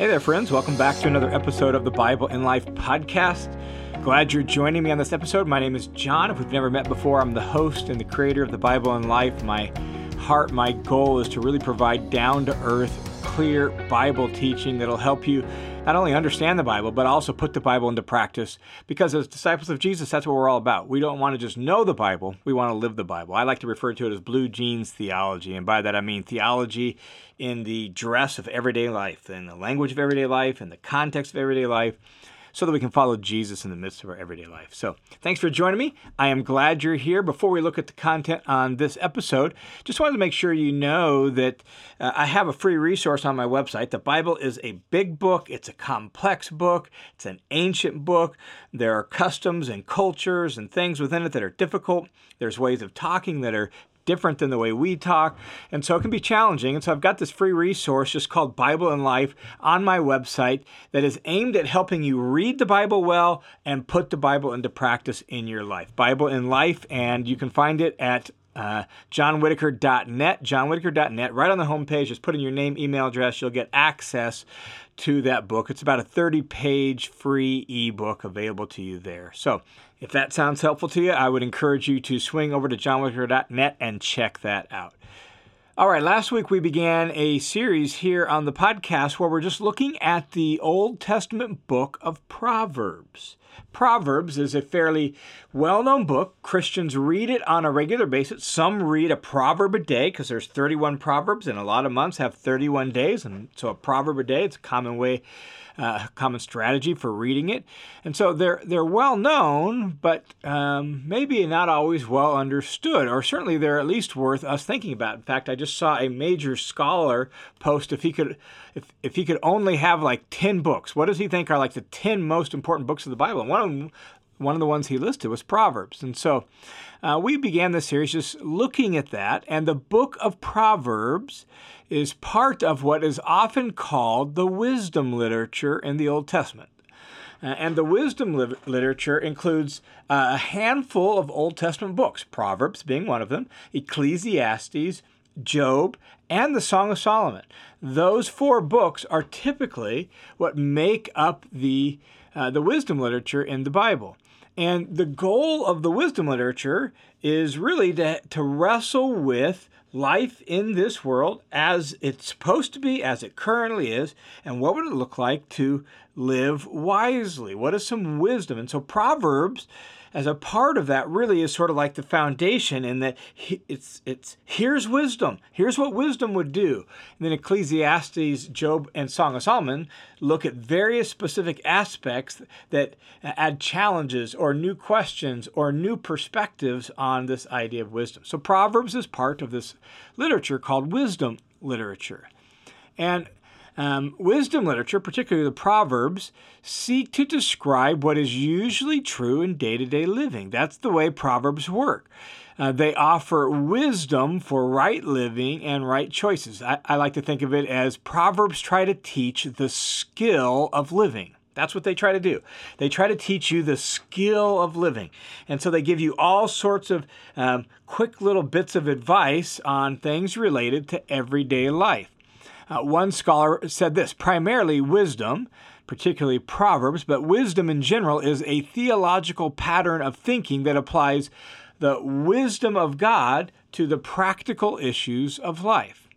Hey there, friends. Welcome back to another episode of the Bible in Life podcast. Glad you're joining me on this episode. My name is John. If we've never met before, I'm the host and the creator of the Bible in Life. My heart, my goal is to really provide down to earth, clear Bible teaching that'll help you not only understand the Bible, but also put the Bible into practice. Because as disciples of Jesus, that's what we're all about. We don't want to just know the Bible, we want to live the Bible. I like to refer to it as blue jeans theology. And by that I mean theology in the dress of everyday life, in the language of everyday life, in the context of everyday life so that we can follow Jesus in the midst of our everyday life. So, thanks for joining me. I am glad you're here. Before we look at the content on this episode, just wanted to make sure you know that uh, I have a free resource on my website. The Bible is a big book, it's a complex book, it's an ancient book. There are customs and cultures and things within it that are difficult. There's ways of talking that are different than the way we talk. And so it can be challenging. And so I've got this free resource just called Bible in Life on my website that is aimed at helping you read the Bible well and put the Bible into practice in your life. Bible in Life, and you can find it at uh, johnwhittaker.net, johnwhittaker.net. Right on the homepage, just put in your name, email address. You'll get access to that book. It's about a 30 page free ebook available to you there. So if that sounds helpful to you, I would encourage you to swing over to johnwhittaker.net and check that out. All right, last week we began a series here on the podcast where we're just looking at the Old Testament book of Proverbs. Proverbs is a fairly well known book. Christians read it on a regular basis. Some read a proverb a day because there's 31 proverbs, and a lot of months have 31 days. And so a proverb a day, it's a common way uh, common strategy for reading it. And so they're they're well known, but um, maybe not always well understood, or certainly they're at least worth us thinking about. In fact, I just saw a major scholar post if he could if if he could only have like ten books, what does he think are like the ten most important books of the Bible? And one of them one of the ones he listed was Proverbs. And so uh, we began this series just looking at that. And the book of Proverbs is part of what is often called the wisdom literature in the Old Testament. Uh, and the wisdom li- literature includes uh, a handful of Old Testament books, Proverbs being one of them, Ecclesiastes, Job, and the Song of Solomon. Those four books are typically what make up the, uh, the wisdom literature in the Bible. And the goal of the wisdom literature is really to, to wrestle with life in this world as it's supposed to be, as it currently is, and what would it look like to live wisely? What is some wisdom? And so Proverbs as a part of that really is sort of like the foundation in that it's it's here's wisdom. Here's what wisdom would do. And then ecclesiastes job and song of solomon look at various specific aspects that add challenges or new questions or new perspectives on this idea of wisdom. So proverbs is part of this literature called wisdom literature. And um, wisdom literature, particularly the Proverbs, seek to describe what is usually true in day to day living. That's the way Proverbs work. Uh, they offer wisdom for right living and right choices. I, I like to think of it as Proverbs try to teach the skill of living. That's what they try to do. They try to teach you the skill of living. And so they give you all sorts of um, quick little bits of advice on things related to everyday life. Uh, one scholar said this primarily wisdom, particularly Proverbs, but wisdom in general is a theological pattern of thinking that applies the wisdom of God to the practical issues of life.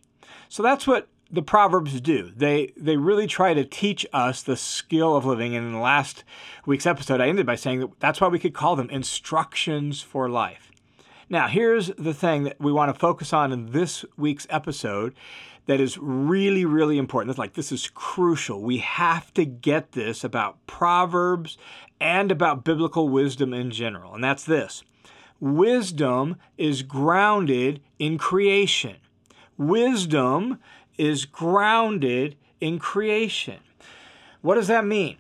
So that's what the Proverbs do. They they really try to teach us the skill of living. And in the last week's episode, I ended by saying that that's why we could call them instructions for life. Now, here's the thing that we want to focus on in this week's episode that is really, really important. It's like this is crucial. We have to get this about Proverbs and about biblical wisdom in general. And that's this wisdom is grounded in creation. Wisdom is grounded in creation. What does that mean?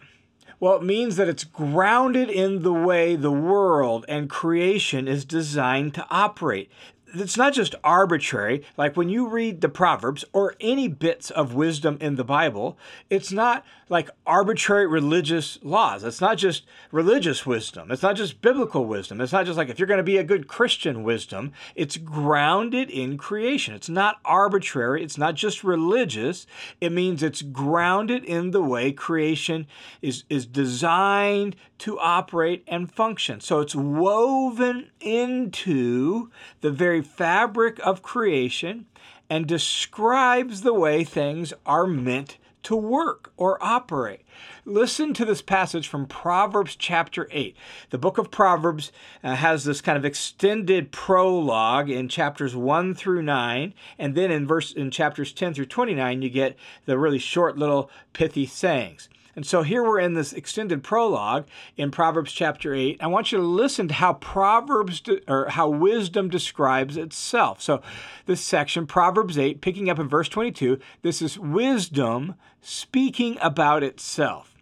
Well, it means that it's grounded in the way the world and creation is designed to operate it's not just arbitrary. Like when you read the Proverbs or any bits of wisdom in the Bible, it's not like arbitrary religious laws. It's not just religious wisdom. It's not just biblical wisdom. It's not just like if you're going to be a good Christian wisdom, it's grounded in creation. It's not arbitrary. It's not just religious. It means it's grounded in the way creation is, is designed to operate and function. So it's woven into the very fabric of creation and describes the way things are meant to work or operate. Listen to this passage from Proverbs chapter 8. The book of Proverbs uh, has this kind of extended prologue in chapters 1 through 9, and then in verse in chapters 10 through 29 you get the really short little pithy sayings. And so here we're in this extended prologue in Proverbs chapter 8. I want you to listen to how Proverbs de- or how wisdom describes itself. So this section Proverbs 8 picking up in verse 22, this is wisdom speaking about itself.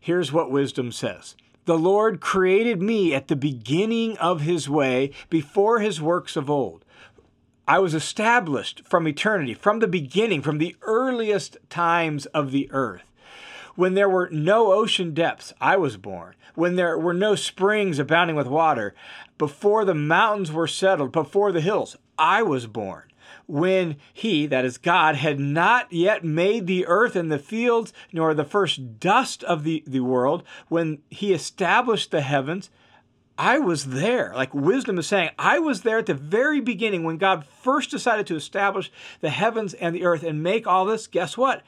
Here's what wisdom says. The Lord created me at the beginning of his way, before his works of old. I was established from eternity, from the beginning, from the earliest times of the earth. When there were no ocean depths, I was born. When there were no springs abounding with water, before the mountains were settled, before the hills, I was born. When he, that is God, had not yet made the earth and the fields, nor the first dust of the, the world, when he established the heavens, I was there. Like wisdom is saying, I was there at the very beginning when God first decided to establish the heavens and the earth and make all this. Guess what?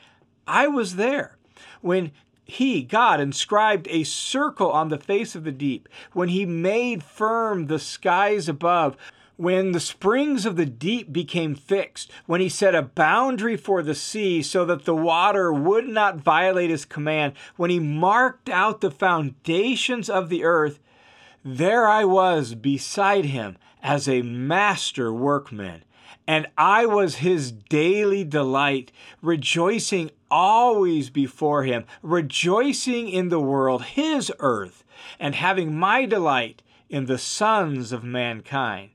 I was there when he, God, inscribed a circle on the face of the deep, when he made firm the skies above, when the springs of the deep became fixed, when he set a boundary for the sea so that the water would not violate his command, when he marked out the foundations of the earth, there I was beside him as a master workman and I was his daily delight, rejoicing always before him, rejoicing in the world, his earth, and having my delight in the sons of mankind.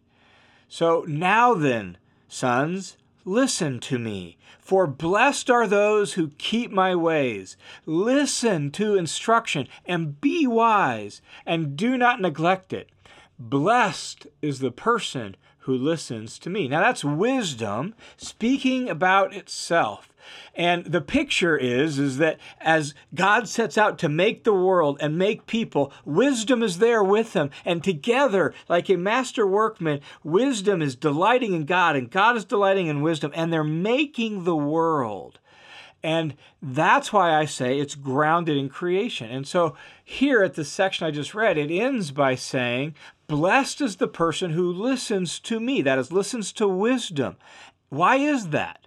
So now then, sons, listen to me. For blessed are those who keep my ways. Listen to instruction and be wise, and do not neglect it. Blessed is the person who listens to me. Now that's wisdom speaking about itself. And the picture is is that as God sets out to make the world and make people, wisdom is there with him and together like a master workman, wisdom is delighting in God and God is delighting in wisdom and they're making the world. And that's why I say it's grounded in creation. And so here at the section I just read, it ends by saying, Blessed is the person who listens to me, that is, listens to wisdom. Why is that?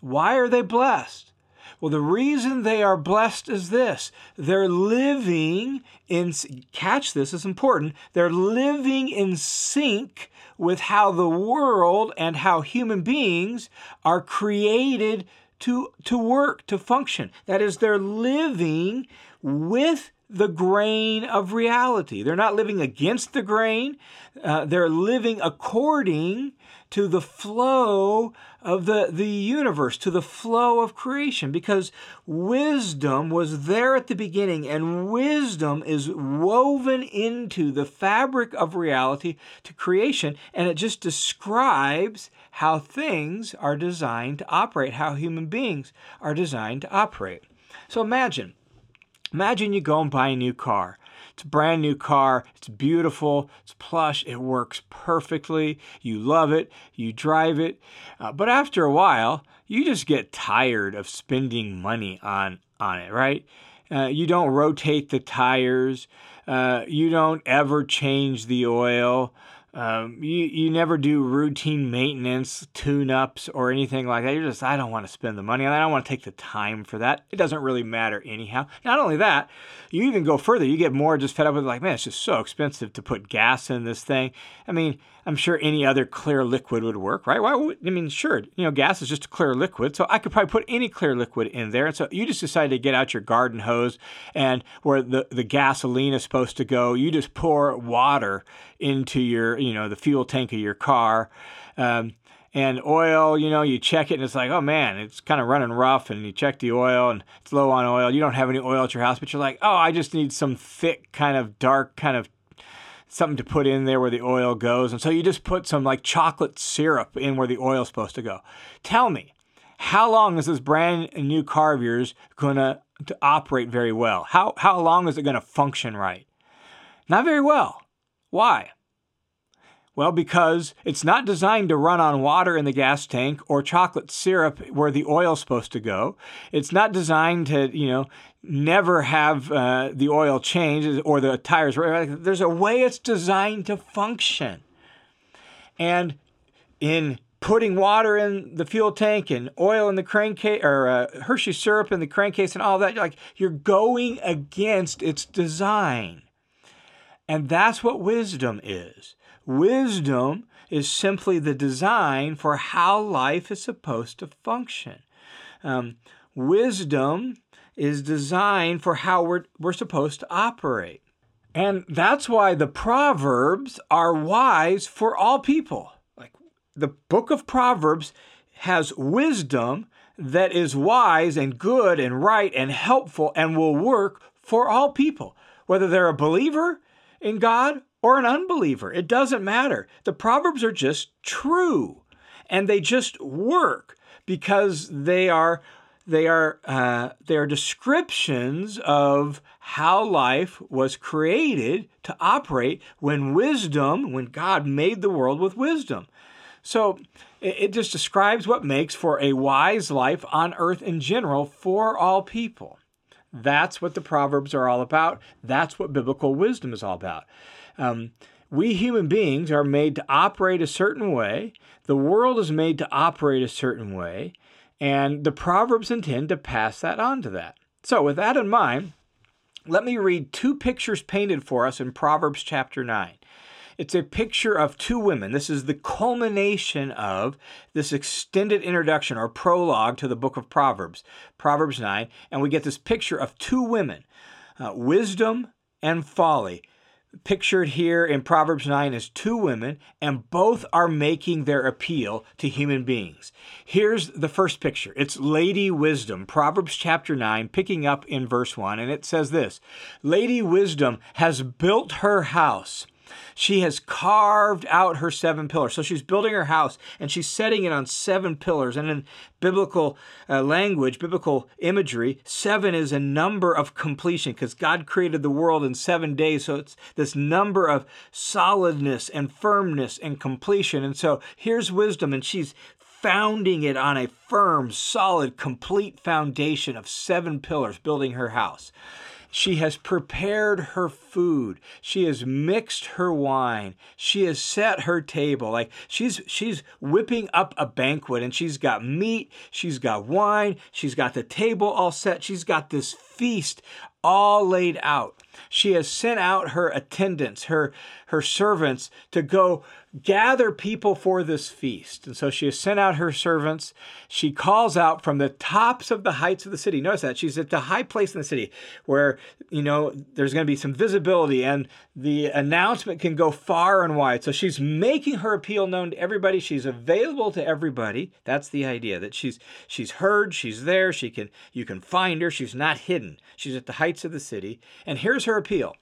Why are they blessed? Well, the reason they are blessed is this they're living in, catch this, is important, they're living in sync with how the world and how human beings are created to, to work, to function. That is, they're living with the grain of reality. They're not living against the grain, uh, they're living according to the flow of the, the universe, to the flow of creation, because wisdom was there at the beginning, and wisdom is woven into the fabric of reality to creation, and it just describes how things are designed to operate, how human beings are designed to operate. So imagine Imagine you go and buy a new car. It's a brand new car. It's beautiful. It's plush. It works perfectly. You love it. You drive it. Uh, but after a while, you just get tired of spending money on, on it, right? Uh, you don't rotate the tires. Uh, you don't ever change the oil. Um, you, you never do routine maintenance, tune ups, or anything like that. You're just, I don't want to spend the money on that. I don't want to take the time for that. It doesn't really matter anyhow. Not only that, you even go further. You get more just fed up with, like, man, it's just so expensive to put gas in this thing. I mean, I'm sure any other clear liquid would work, right? Why would, I mean, sure, you know, gas is just a clear liquid, so I could probably put any clear liquid in there. And so you just decided to get out your garden hose and where the, the gasoline is supposed to go, you just pour water into your, you know, the fuel tank of your car. Um, and oil, you know, you check it and it's like, oh man, it's kind of running rough. And you check the oil and it's low on oil. You don't have any oil at your house, but you're like, oh, I just need some thick, kind of dark, kind of something to put in there where the oil goes. And so you just put some like chocolate syrup in where the oil's supposed to go. Tell me, how long is this brand new car of yours going to operate very well? How, how long is it going to function right? Not very well. Why? Well, because it's not designed to run on water in the gas tank or chocolate syrup where the oil's supposed to go. It's not designed to, you know, never have uh, the oil changed or the tires. There's a way it's designed to function. And in putting water in the fuel tank and oil in the crankcase or uh, Hershey syrup in the crankcase and all that, like you're going against its design. And that's what wisdom is. Wisdom is simply the design for how life is supposed to function. Um, wisdom is designed for how we're, we're supposed to operate. And that's why the Proverbs are wise for all people. Like the book of Proverbs has wisdom that is wise and good and right and helpful and will work for all people, whether they're a believer in God or an unbeliever. It doesn't matter. The Proverbs are just true and they just work because they are they are uh, they are descriptions of how life was created to operate when wisdom when God made the world with wisdom. So it just describes what makes for a wise life on earth in general for all people. That's what the Proverbs are all about. That's what biblical wisdom is all about. Um, we human beings are made to operate a certain way. The world is made to operate a certain way. And the Proverbs intend to pass that on to that. So, with that in mind, let me read two pictures painted for us in Proverbs chapter 9. It's a picture of two women. This is the culmination of this extended introduction or prologue to the book of Proverbs, Proverbs 9. And we get this picture of two women, uh, wisdom and folly pictured here in Proverbs 9 is two women, and both are making their appeal to human beings. Here's the first picture it's Lady Wisdom, Proverbs chapter 9, picking up in verse 1, and it says this Lady Wisdom has built her house she has carved out her seven pillars. So she's building her house and she's setting it on seven pillars. And in biblical uh, language, biblical imagery, seven is a number of completion because God created the world in seven days. So it's this number of solidness and firmness and completion. And so here's wisdom, and she's founding it on a firm, solid, complete foundation of seven pillars, building her house. She has prepared her food. She has mixed her wine. She has set her table. Like she's she's whipping up a banquet and she's got meat, she's got wine, she's got the table all set. She's got this feast all laid out. She has sent out her attendants, her her servants to go gather people for this feast. And so she has sent out her servants. She calls out from the tops of the heights of the city. Notice that she's at the high place in the city where, you know, there's going to be some visibility and the announcement can go far and wide. So she's making her appeal known to everybody. She's available to everybody. That's the idea that she's she's heard, she's there, she can you can find her, she's not hidden. She's at the heights of the city. And here's her appeal.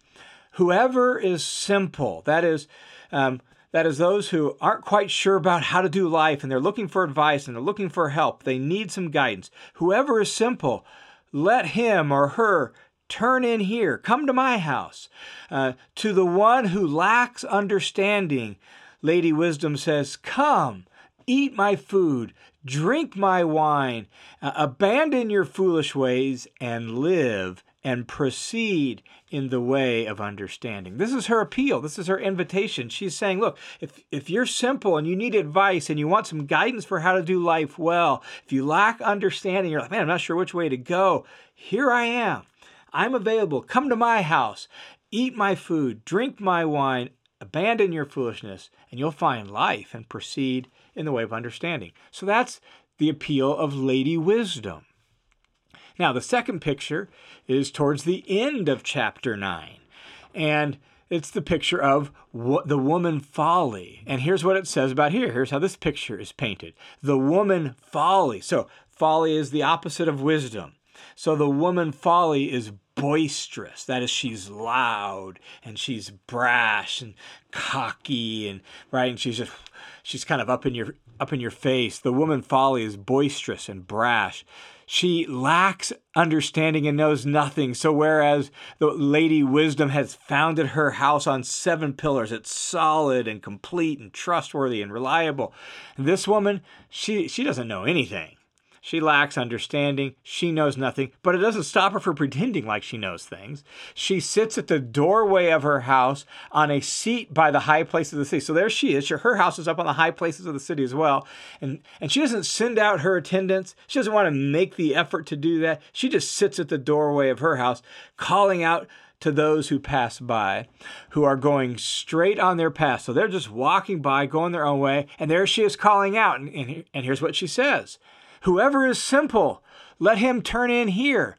Whoever is simple, that is um, that is, those who aren't quite sure about how to do life and they're looking for advice and they're looking for help. They need some guidance. Whoever is simple, let him or her turn in here. Come to my house. Uh, to the one who lacks understanding, Lady Wisdom says, Come, eat my food, drink my wine, uh, abandon your foolish ways, and live and proceed in the way of understanding. This is her appeal. This is her invitation. She's saying, look, if, if you're simple and you need advice and you want some guidance for how to do life well, if you lack understanding, you're like, man, I'm not sure which way to go, here I am. I'm available. Come to my house, eat my food, drink my wine, abandon your foolishness, and you'll find life and proceed in the way of understanding. So that's the appeal of Lady Wisdom. Now, the second picture is towards the end of chapter 9. And it's the picture of the woman folly. And here's what it says about here. Here's how this picture is painted the woman folly. So, folly is the opposite of wisdom. So, the woman folly is boisterous. That is, she's loud and she's brash and cocky and right, and she's just she's kind of up in your up in your face. The woman folly is boisterous and brash. She lacks understanding and knows nothing. So, whereas the Lady Wisdom has founded her house on seven pillars, it's solid and complete and trustworthy and reliable. This woman, she, she doesn't know anything. She lacks understanding. She knows nothing, but it doesn't stop her from pretending like she knows things. She sits at the doorway of her house on a seat by the high places of the city. So there she is. Her house is up on the high places of the city as well. And, and she doesn't send out her attendants. She doesn't want to make the effort to do that. She just sits at the doorway of her house, calling out to those who pass by, who are going straight on their path. So they're just walking by, going their own way, and there she is calling out. And, and, and here's what she says Whoever is simple, let him turn in here.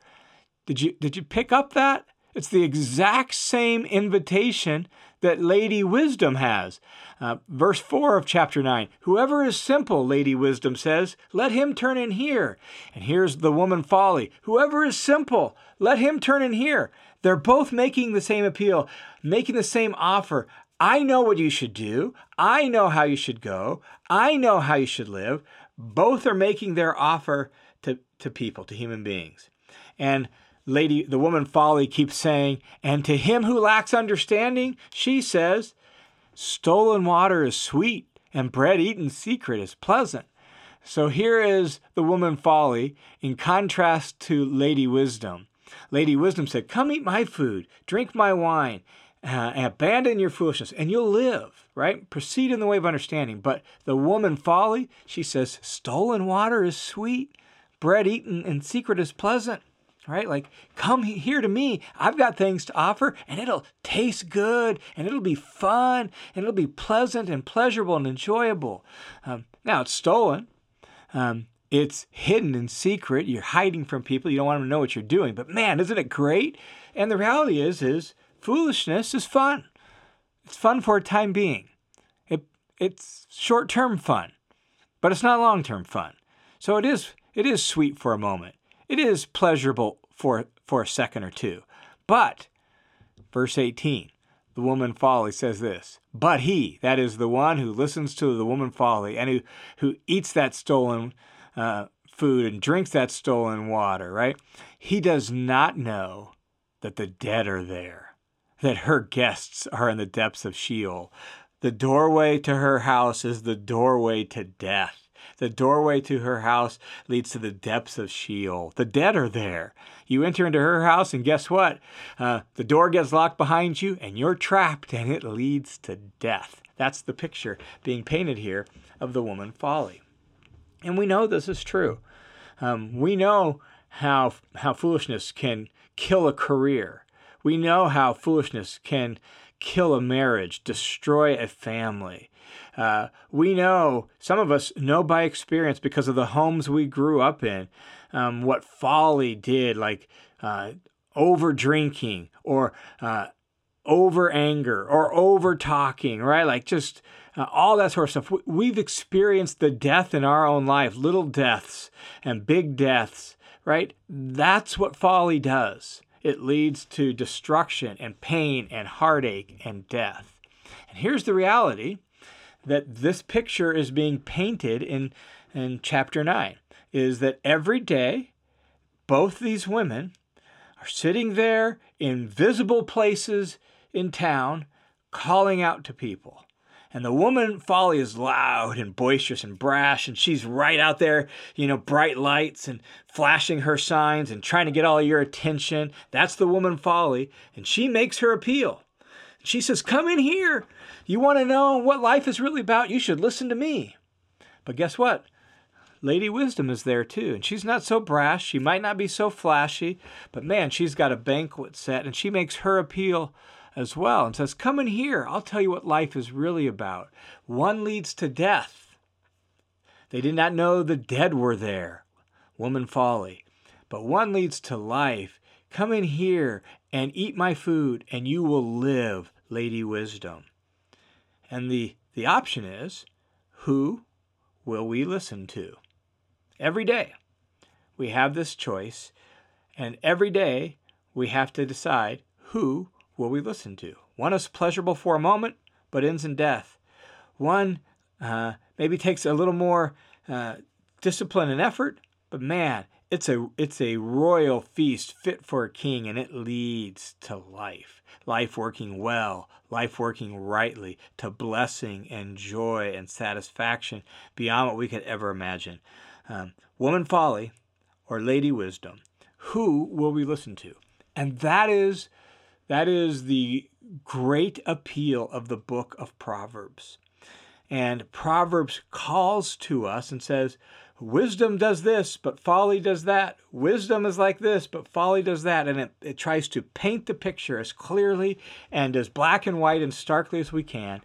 Did you, did you pick up that? It's the exact same invitation that Lady Wisdom has. Uh, verse 4 of chapter 9 Whoever is simple, Lady Wisdom says, let him turn in here. And here's the woman folly Whoever is simple, let him turn in here. They're both making the same appeal, making the same offer. I know what you should do. I know how you should go. I know how you should live. Both are making their offer to, to people, to human beings. And lady, the woman folly keeps saying, and to him who lacks understanding, she says, stolen water is sweet and bread eaten secret is pleasant. So here is the woman folly in contrast to Lady Wisdom. Lady Wisdom said, Come eat my food, drink my wine, uh, and abandon your foolishness, and you'll live, right? Proceed in the way of understanding. But the woman folly, she says, stolen water is sweet, bread eaten in secret is pleasant, right? Like, come here to me. I've got things to offer, and it'll taste good, and it'll be fun, and it'll be pleasant and pleasurable and enjoyable. Um, now, it's stolen. Um, it's hidden in secret. You're hiding from people. You don't want them to know what you're doing. But man, isn't it great? And the reality is, is foolishness is fun. It's fun for a time being. It, it's short term fun, but it's not long term fun. So it is, it is sweet for a moment. It is pleasurable for, for a second or two. But, verse 18, the woman folly says this But he, that is the one who listens to the woman folly and who, who eats that stolen uh, food and drinks that stolen water, right? He does not know that the dead are there that her guests are in the depths of Sheol. The doorway to her house is the doorway to death. The doorway to her house leads to the depths of Sheol. The dead are there. You enter into her house, and guess what? Uh, the door gets locked behind you, and you're trapped, and it leads to death. That's the picture being painted here of the woman folly. And we know this is true. Um, we know how, how foolishness can kill a career. We know how foolishness can kill a marriage, destroy a family. Uh, we know, some of us know by experience because of the homes we grew up in, um, what folly did, like uh, over drinking or uh, over anger or over talking, right? Like just uh, all that sort of stuff. We've experienced the death in our own life, little deaths and big deaths, right? That's what folly does it leads to destruction and pain and heartache and death. And here's the reality that this picture is being painted in, in chapter 9 is that every day, both these women are sitting there in visible places in town calling out to people. And the woman folly is loud and boisterous and brash, and she's right out there, you know, bright lights and flashing her signs and trying to get all your attention. That's the woman folly. And she makes her appeal. She says, Come in here. You want to know what life is really about? You should listen to me. But guess what? Lady Wisdom is there too, and she's not so brash. She might not be so flashy, but man, she's got a banquet set, and she makes her appeal as well and says, Come in here. I'll tell you what life is really about. One leads to death. They did not know the dead were there. Woman folly. But one leads to life. Come in here and eat my food, and you will live, Lady Wisdom. And the, the option is who will we listen to? Every day we have this choice, and every day we have to decide who will we listen to. One is pleasurable for a moment, but ends in death. One uh, maybe takes a little more uh, discipline and effort, but man, it's a it's a royal feast fit for a king, and it leads to life, life working well, life working rightly, to blessing and joy and satisfaction beyond what we could ever imagine. Um, woman folly or lady wisdom, who will we listen to? And that is that is the great appeal of the book of Proverbs. And Proverbs calls to us and says, Wisdom does this, but folly does that. Wisdom is like this, but folly does that. And it, it tries to paint the picture as clearly and as black and white and starkly as we can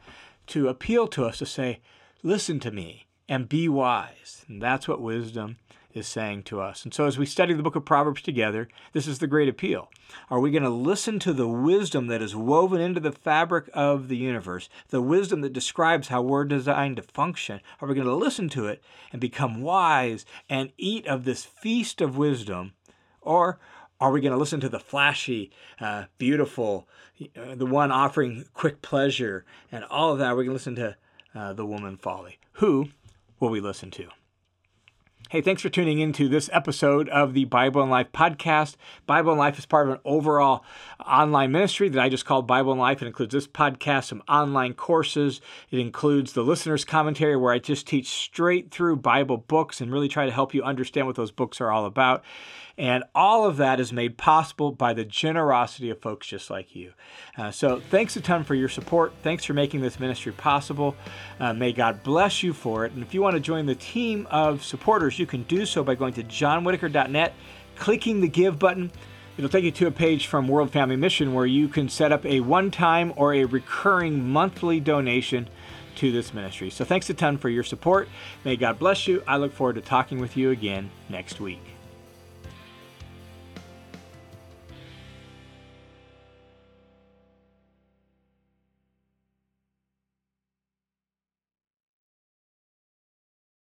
to appeal to us to say, Listen to me and be wise. And that's what wisdom is saying to us. And so, as we study the book of Proverbs together, this is the great appeal. Are we going to listen to the wisdom that is woven into the fabric of the universe, the wisdom that describes how we're designed to function? Are we going to listen to it and become wise and eat of this feast of wisdom? Or are we going to listen to the flashy, uh, beautiful, uh, the one offering quick pleasure and all of that? Are we going to listen to uh, the woman folly? Who will we listen to? Hey, thanks for tuning into this episode of the Bible and Life podcast. Bible and Life is part of an overall online ministry that I just call Bible and Life. It includes this podcast, some online courses. It includes the listener's commentary, where I just teach straight through Bible books and really try to help you understand what those books are all about. And all of that is made possible by the generosity of folks just like you. Uh, so thanks a ton for your support. Thanks for making this ministry possible. Uh, may God bless you for it. And if you want to join the team of supporters, you can do so by going to johnwhittaker.net, clicking the give button. It'll take you to a page from World Family Mission where you can set up a one time or a recurring monthly donation to this ministry. So thanks a ton for your support. May God bless you. I look forward to talking with you again next week.